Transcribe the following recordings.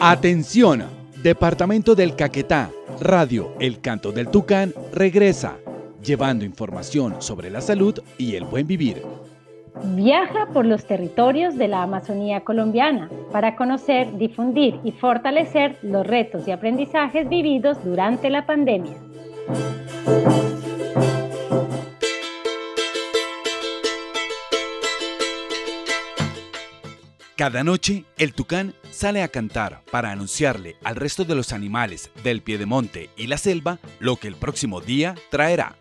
Atención, Departamento del Caquetá, Radio El Canto del Tucán regresa, llevando información sobre la salud y el buen vivir. Viaja por los territorios de la Amazonía colombiana para conocer, difundir y fortalecer los retos y aprendizajes vividos durante la pandemia. Cada noche, el tucán sale a cantar para anunciarle al resto de los animales del piedemonte y la selva lo que el próximo día traerá.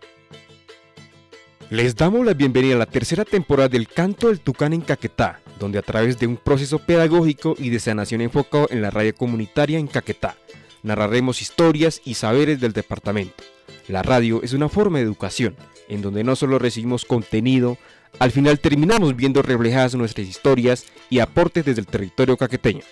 Les damos la bienvenida a la tercera temporada del Canto del Tucán en Caquetá, donde a través de un proceso pedagógico y de sanación enfocado en la radio comunitaria en Caquetá, narraremos historias y saberes del departamento. La radio es una forma de educación, en donde no solo recibimos contenido, al final terminamos viendo reflejadas nuestras historias y aportes desde el territorio caqueteño.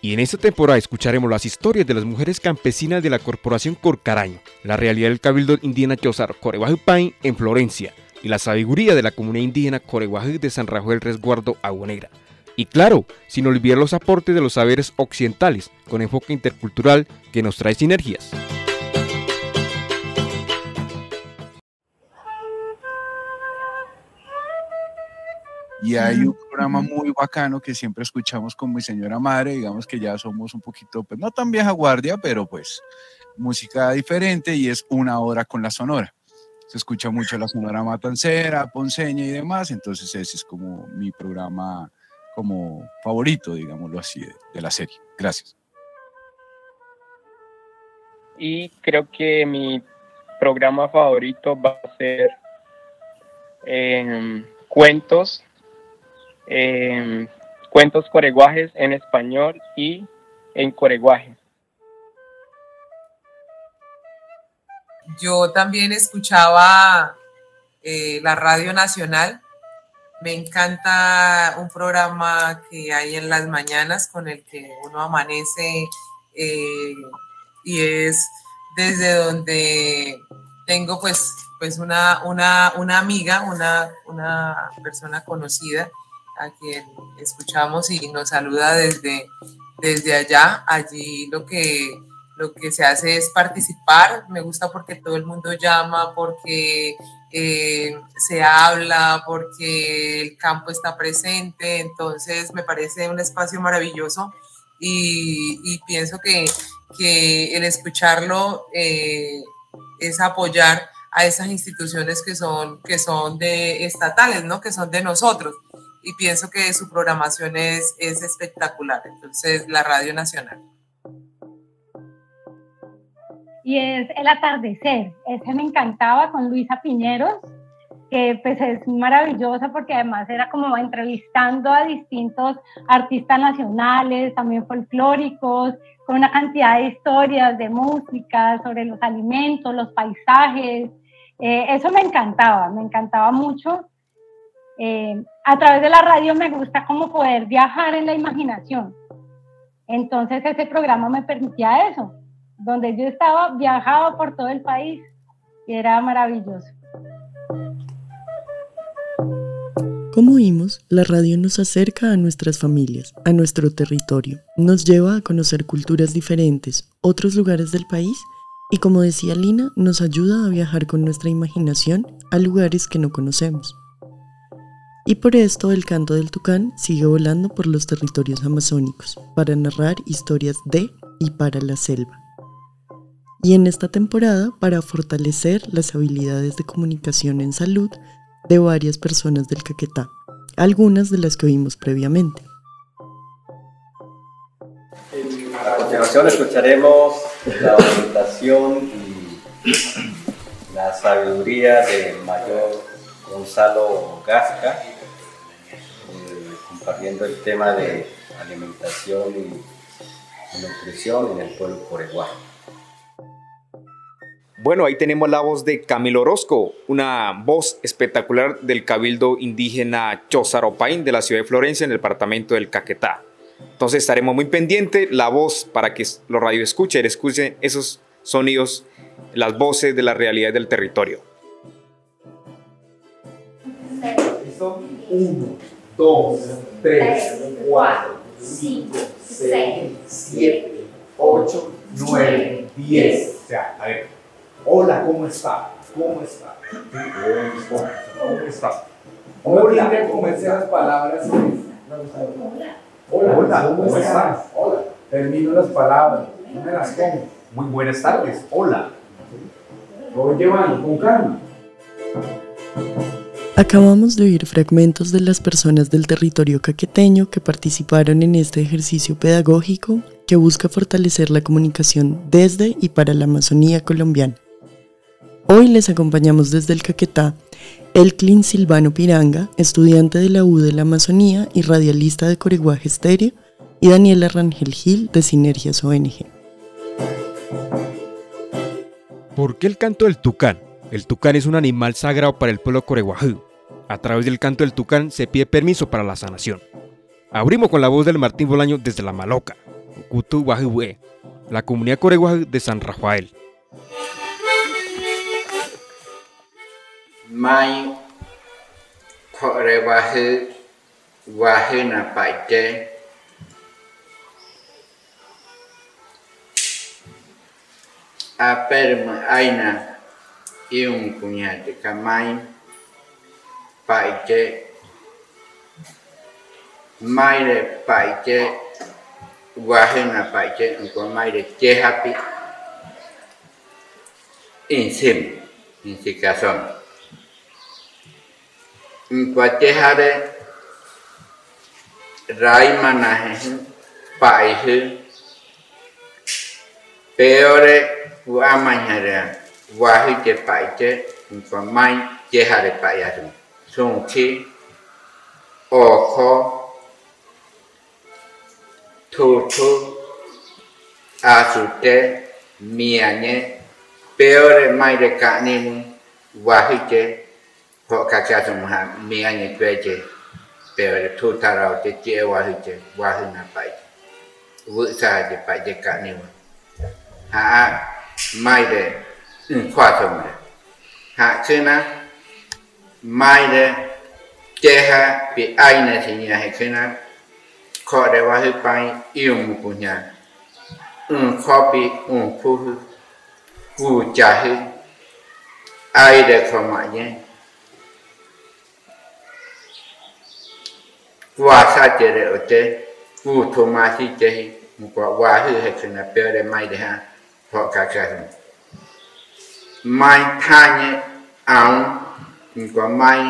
Y en esta temporada escucharemos las historias de las mujeres campesinas de la Corporación Corcaraño, la realidad del Cabildo Indígena Chozar Coreguajupain en Florencia y la sabiduría de la comunidad indígena Coreguajú de San Rafael Resguardo Aguanegra. Y claro, sin olvidar los aportes de los saberes occidentales con enfoque intercultural que nos trae sinergias. Y hay un programa muy bacano que siempre escuchamos con mi señora madre, digamos que ya somos un poquito, pues no tan vieja guardia, pero pues música diferente y es una hora con la sonora. Se escucha mucho la sonora matancera, ponceña y demás, entonces ese es como mi programa como favorito, digámoslo así, de, la serie. Gracias. Y creo que mi programa favorito va a ser em, cuentos Em, cuentos coreguajes en español y en coreguaje. Yo también escuchaba eh, la Radio Nacional. Me encanta un programa que hay en las mañanas con el que uno amanece eh, y es desde donde tengo pues, pues una, una, una amiga, una, una persona conocida a quien escuchamos y nos saluda desde, desde allá. Allí lo que, lo que se hace es participar. Me gusta porque todo el mundo llama, porque eh, se habla, porque el campo está presente. Entonces me parece un espacio maravilloso y, pienso que, el escucharlo eh, es apoyar a esas instituciones que son, que son de estatales, ¿no? que son de nosotros y pienso que su programación es, es espectacular. Entonces, la Radio Nacional. Y es El Atardecer. Ese me encantaba con Luisa Piñeros, que pues es maravillosa porque además era como entrevistando a distintos artistas nacionales, también folclóricos, con una cantidad de historias, de música, sobre los alimentos, los paisajes. Eh, eso me encantaba, me encantaba mucho. Eh, a través de la radio me gusta como poder viajar en la imaginación. Entonces ese programa me permitía eso, donde yo estaba, viajaba por todo el país y era maravilloso. Como vimos, la radio nos acerca a nuestras familias, a nuestro territorio, nos lleva a conocer culturas diferentes, otros lugares del país y como decía Lina, nos ayuda a viajar con nuestra imaginación a lugares que no conocemos. Y por esto el canto del tucán sigue volando por los territorios amazónicos para narrar historias de y para la selva. Y en esta temporada para fortalecer las habilidades de comunicación en salud de varias personas del Caquetá, algunas de las que oímos previamente. A continuación escucharemos la orientación y la sabiduría de mayor Gonzalo Gasca compartiendo el tema de alimentación y nutrición en el pueblo coreguá. Bueno, ahí tenemos la voz de Camilo Orozco, una voz espectacular del cabildo indígena Chozaropain de la ciudad de Florencia en el departamento del Caquetá. Entonces estaremos muy pendientes la voz para que los radio escuchen, escuchen esos sonidos, las voces de la realidad del territorio. Uno. 2, 3, 4, 5, 6, 7, 8, 9, 10. O sea, a ver, hola, ¿cómo está? ¿Cómo está? ¿Cómo está? Hola, que comerse las palabras. Hola, hola, ¿cómo estás? Hola. Termino las palabras, no me las pongo. Muy buenas tardes, hola. Lo voy llevando con calma. Acabamos de oír fragmentos de las personas del territorio caqueteño que participaron en este ejercicio pedagógico que busca fortalecer la comunicación desde y para la Amazonía colombiana. Hoy les acompañamos desde el Caquetá Elklin Silvano Piranga, estudiante de la U de la Amazonía y radialista de Coreguaje Estéreo, y Daniela Rangel Gil de Sinergias ONG. ¿Por qué el canto del tucán? El tucán es un animal sagrado para el pueblo coreguajú. A través del canto del tucán se pide permiso para la sanación. Abrimos con la voz del Martín Bolaño desde La Maloca, Kutu la comunidad coreguajú de San Rafael. wahu na paite aperma aina iun punya de bài chế mai để bài chế và hình là bài chế có mai để chế happy. In sim, in sikason qua chế ha để rai mà này bài hư peore của amanya ra và hư chế bài chế còn mai chế ha để bài ra ช่วงที่ออกคอทูทูอาสุเตเมียเนี่ยเปลเรไม่ได้กะนี่มึงวาฮิเจเพราะกาจาสมหาเมียเนี่ยเปเจเปลเรทูทาราเจเจวาฮิเจวาฮินาไปวุษาจะไปเจกะนี่มึงหาไม่ได้ความสมเลยหาคือนะ mai che ha bị ai nè thì nhà hay khi nào khó để qua hư bay yêu một của nhà ừ khó bị ừ phu hư vù trả hư ai để khó mãi nhé qua xa chế để ở chế vù thô ma thi chế một quả qua hư hay khi nào bè để mai để ha họ cả cả mai tha nhé áo có mai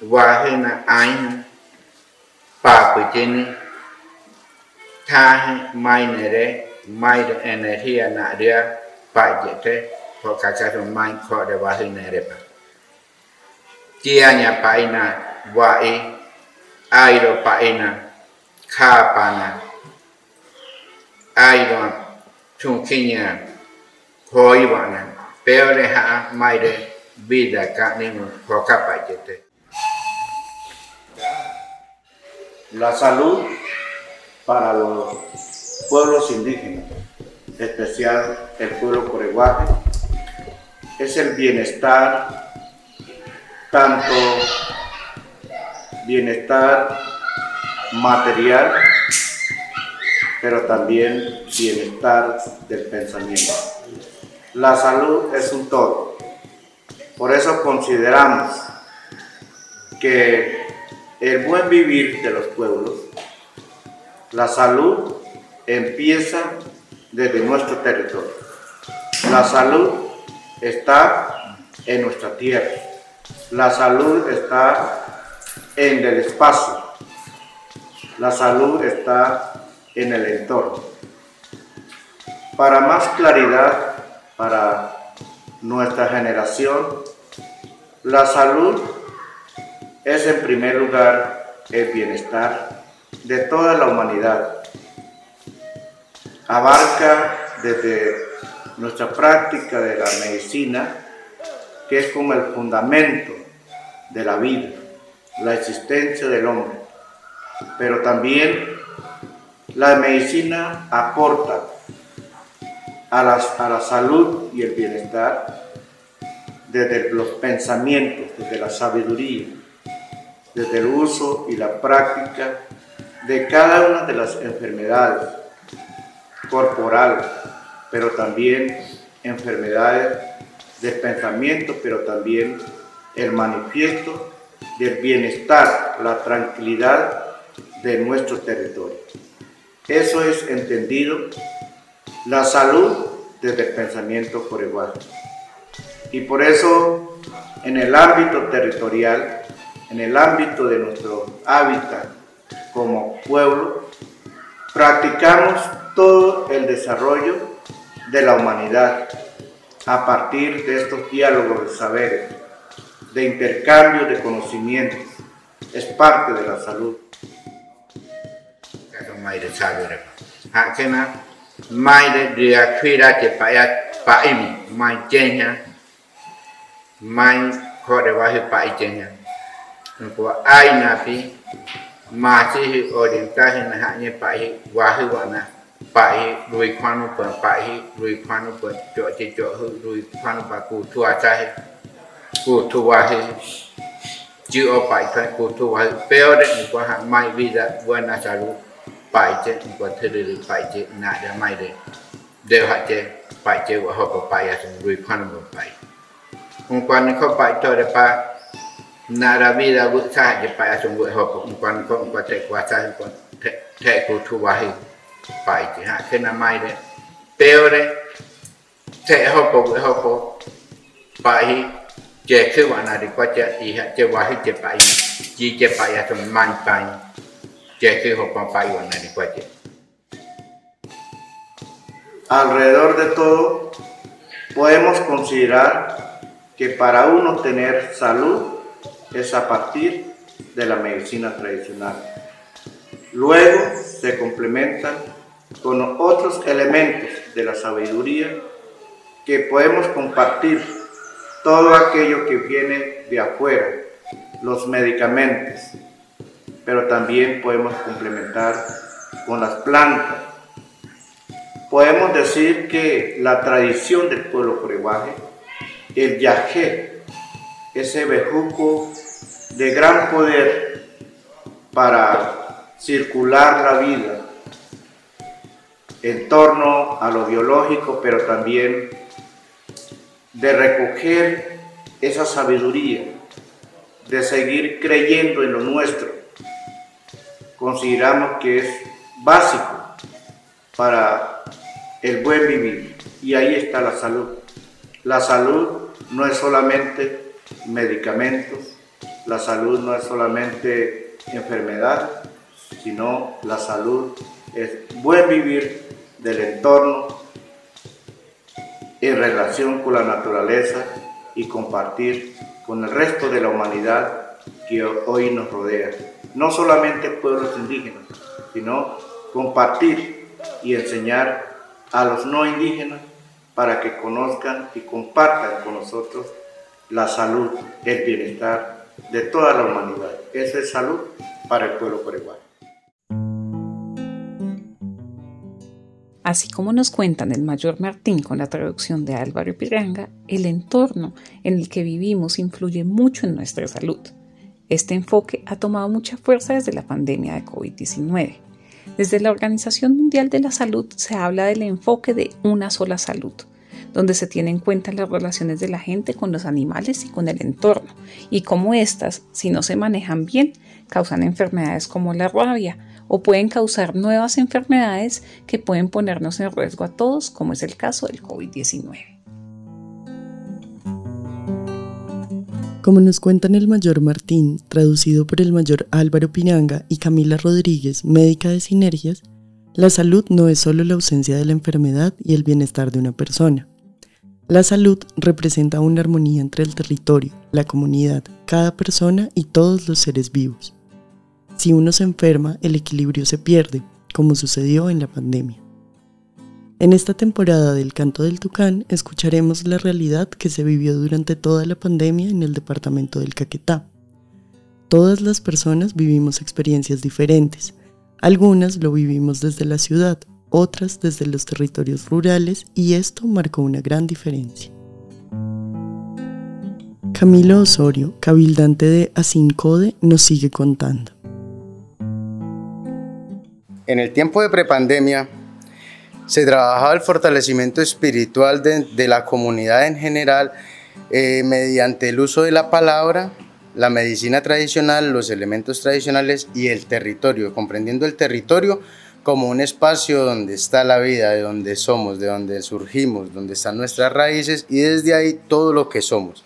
và hay là ai bà của trên tha mai này đấy mai được em này thì anh đã đưa bà chết thế họ cả cái rồi mai họ để bà hay này đấy bà chia nhà bà ấy là và ấy ai rồi bà ấy là kha bà là ai rồi chung khi nhà khói bà là béo đấy hả mai đấy vida ka nemo hoka pachete La salud para los pueblos indígenas, especial el pueblo coreguaje, es el bienestar tanto bienestar material, pero también bienestar del pensamiento. La salud es un todo. Por eso consideramos que el buen vivir de los pueblos, la salud empieza desde nuestro territorio. La salud está en nuestra tierra. La salud está en el espacio. La salud está en el entorno. Para más claridad para nuestra generación, la salud es en primer lugar el bienestar de toda la humanidad. Abarca desde nuestra práctica de la medicina, que es como el fundamento de la vida la existencia del hombre, pero también la medicina aporta a, la salud y el bienestar desde los pensamientos, desde la sabiduría, desde el uso y la práctica de cada una de las enfermedades corporales, pero también enfermedades del pensamiento, pero también el manifiesto del bienestar, la tranquilidad de nuestro territorio. Eso es entendido la salud desde el pensamiento por igual. Y por eso en el ámbito territorial, en el ámbito de nuestro hábitat como pueblo, practicamos todo el desarrollo de la humanidad a partir de estos diálogos de saberes, de intercambio de conocimientos. Es parte de la salud. mai để đưa khi ra thì phải phải im. Mai chơi nha. Mai khó để vào thì phải chơi nha. Của ai là phi mà chỉ hi ở điểm ta hiện là hạn như phải quá hi vậy nè. Phải đuổi khoan một phần, phải đuổi khoan một phần, chỗ chỉ chỗ hư đuổi khoan một phần, cụ thua cha hi cụ thua hi chưa phải thôi cụ thua hi bây giờ đấy của hạn mai vì là vừa trả sao phải chế chúng còn thay đổi phải chế nã để mai để đều hạ chế phải chế của họ có phải à chúng rồi khoan một phải ông quan không phải cho để pa nà ra vi ra vượt xa để phải à chúng vượt họ cũng quan không quan chạy qua xa còn chạy của thu bài phải chế hạ thế là mai đấy tiêu đấy chạy họ có vượt họ có phải จคือว่านาดีกว่าจะอีฮะจะว่าให้เจ็บไปจีเจ็บไปอะสมันไป sun man pai Alrededor de todo, podemos considerar que para uno tener salud es a partir de la medicina tradicional. Luego se complementan con otros elementos de la sabiduría que podemos compartir todo aquello que viene de afuera, los medicamentos, pero también podemos complementar con las plantas. Podemos decir que la tradición del pueblo coreguaje, el yajé, ese bejuco de gran poder para circular la vida en torno a lo biológico, pero también de recoger esa sabiduría, de seguir creyendo en lo nuestro, consideramos que es básico para el buen vivir. Y ahí está la salud. La salud no es solamente medicamentos, la salud no es solamente enfermedad, sino la salud es buen vivir del entorno en relación con la naturaleza y compartir con el resto de la humanidad que hoy nos rodea no solamente pueblos indígenas, sino compartir y enseñar a los no indígenas para que conozcan y compartan con nosotros la salud, el bienestar de toda la humanidad. Esa es salud para el pueblo coreguayo. Así como nos cuentan el mayor Martín con la traducción de Álvaro Piranga, el entorno en el que vivimos influye mucho en nuestra salud. Este enfoque ha tomado mucha fuerza desde la pandemia de COVID-19. Desde la Organización Mundial de la Salud se habla del enfoque de una sola salud, donde se tienen en cuenta las relaciones de la gente con los animales y con el entorno, y cómo éstas, si no se manejan bien, causan enfermedades como la rabia o pueden causar nuevas enfermedades que pueden ponernos en riesgo a todos, como es el caso del COVID-19. Como nos cuentan el mayor Martín, traducido por el mayor Álvaro Pinanga y Camila Rodríguez, médica de Sinergias, la salud no es solo la ausencia de la enfermedad y el bienestar de una persona. La salud representa una armonía entre el territorio, la comunidad, cada persona y todos los seres vivos. Si uno se enferma, el equilibrio se pierde, como sucedió en la pandemia. En esta temporada del Canto del Tucán escucharemos la realidad que se vivió durante toda la pandemia en el departamento del Caquetá. Todas las personas vivimos experiencias diferentes. Algunas lo vivimos desde la ciudad, otras desde los territorios rurales y esto marcó una gran diferencia. Camilo Osorio, cabildante de Asincode, nos sigue contando. En el tiempo de prepandemia, se trabajaba el fortalecimiento espiritual de, la comunidad en general eh, mediante el uso de la palabra, la medicina tradicional, los elementos tradicionales y el territorio, comprendiendo el territorio como un espacio donde está la vida, de donde somos, de donde surgimos, donde están nuestras raíces y desde ahí todo lo que somos.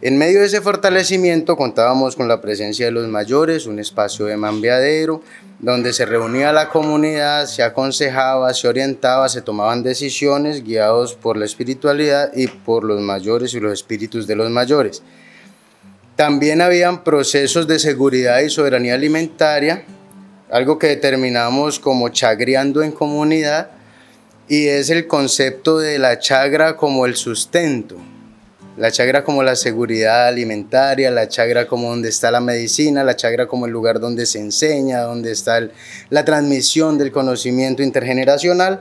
En medio de ese fortalecimiento contábamos con la presencia de los mayores, un espacio de mambeadero, donde se reunía la comunidad, se aconsejaba, se orientaba, se tomaban decisiones guiados por la espiritualidad y por los mayores y los espíritus de los mayores. También habían procesos de seguridad y soberanía alimentaria, algo que determinamos como chagreando en comunidad, y es el concepto de la chagra como el sustento, la chagra como la seguridad alimentaria, la chagra como donde está la medicina, la chagra como el lugar donde se enseña, donde está la transmisión del conocimiento intergeneracional.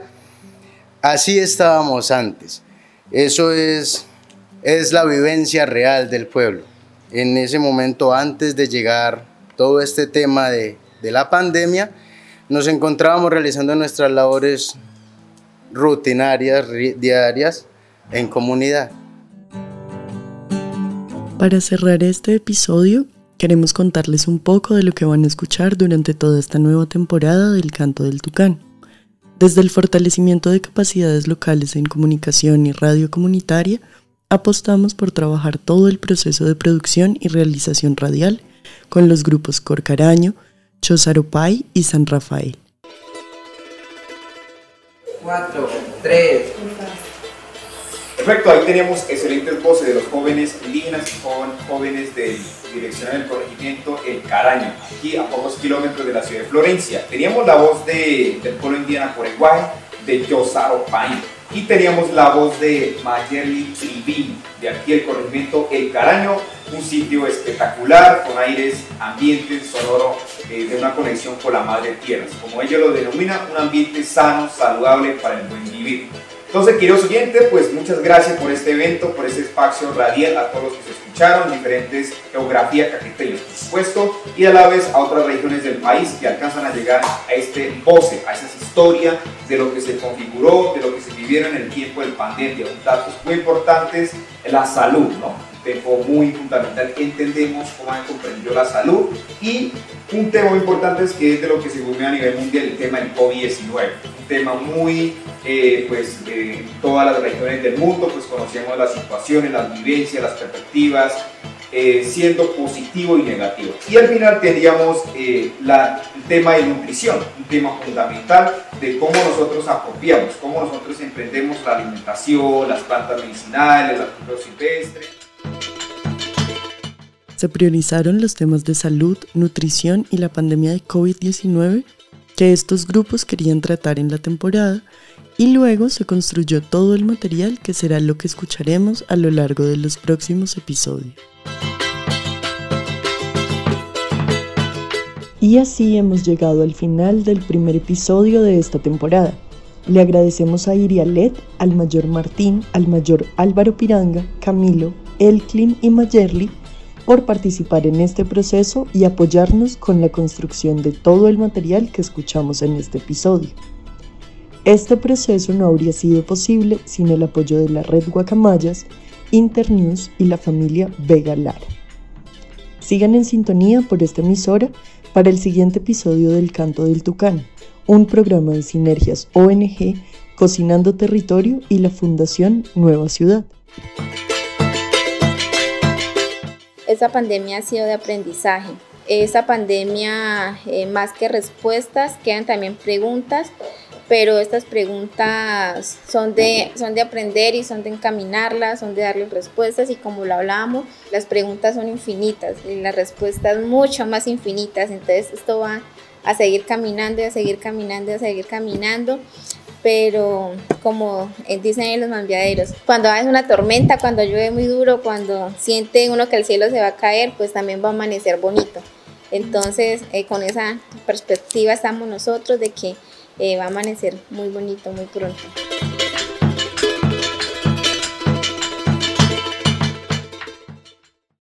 Así estábamos antes. Eso es, es la vivencia real del pueblo. En ese momento, antes de llegar todo este tema de, de la pandemia, nos encontrábamos realizando nuestras labores rutinarias, diarias, en comunidad. Para cerrar este episodio, queremos contarles un poco de lo que van a escuchar durante toda esta nueva temporada del Canto del Tucán. Desde el fortalecimiento de capacidades locales en comunicación y radio comunitaria, apostamos por trabajar todo el proceso de producción y realización radial con los grupos Corcaraño, Chozaropay y San Rafael. 4, 3, Perfecto, ahí tenemos excelentes voces de los jóvenes y jóvenes de dirección del corregimiento El Caraño, aquí a pocos kilómetros de la ciudad de Florencia. Teníamos la voz de, del pueblo indígena Coreguay, de Yosaro Pain, y teníamos la voz de Mayerly Tribín, de aquí el corregimiento El Caraño, un sitio espectacular con aires, ambiente sonoro eh, de una conexión con la madre tierra. Como ella lo denomina, un ambiente sano, saludable para el buen vivir. Entonces, queridos oyentes, pues muchas gracias por este evento, por este espacio radial, a todos los que se escucharon, diferentes geografías caqueteñas, por supuesto, y a la vez a otras regiones del país que alcanzan a llegar a este voce, a esas historias de lo que se configuró, de lo que se vivieron en el tiempo del pandemia, datos muy importantes, la salud, ¿no? Tema muy fundamental, entendemos cómo han comprendido la salud y un tema importante es que es de lo que se vuelve a nivel mundial el tema del COVID-19, un tema muy, eh, pues en todas las regiones del mundo, pues conocemos las situaciones, las vivencias, las perspectivas, eh, siendo positivo y negativo. Y al final tendríamos eh, la, el tema de nutrición, un tema fundamental de cómo nosotros apropiamos, cómo nosotros emprendemos la alimentación, las plantas medicinales, las frutas silvestres. Se priorizaron los temas de salud, nutrición y la pandemia de COVID-19 que estos grupos querían tratar en la temporada y luego se construyó todo el material que será lo que escucharemos a lo largo de los próximos episodios. Y así hemos llegado al final del primer episodio de esta temporada. Le agradecemos a Irialet, al mayor Martín, al mayor Álvaro Piranga, Camilo, Elklin y Mayerly por participar en este proceso y apoyarnos con la construcción de todo el material que escuchamos en este episodio. Este proceso no habría sido posible sin el apoyo de la red Guacamayas, Internews y la familia Vega Lara. Sigan en sintonía por esta emisora para el siguiente episodio del Canto del Tucán, un programa de sinergias ONG, Cocinando Territorio y la Fundación Nueva Ciudad. Esta pandemia ha sido de aprendizaje. Esta pandemia, eh, más que respuestas, quedan también preguntas, pero estas preguntas son de, son de aprender y son de encaminarlas, son de darles respuestas y como lo hablábamos, las preguntas son infinitas y las respuestas mucho más infinitas, entonces esto va a seguir caminando y a seguir caminando y a seguir caminando pero como dicen los manviaderos, cuando hay una tormenta, cuando llueve muy duro, cuando siente uno que el cielo se va a caer, pues también va a amanecer bonito. Entonces, eh, con esa perspectiva estamos nosotros de que eh, va a amanecer muy bonito muy pronto.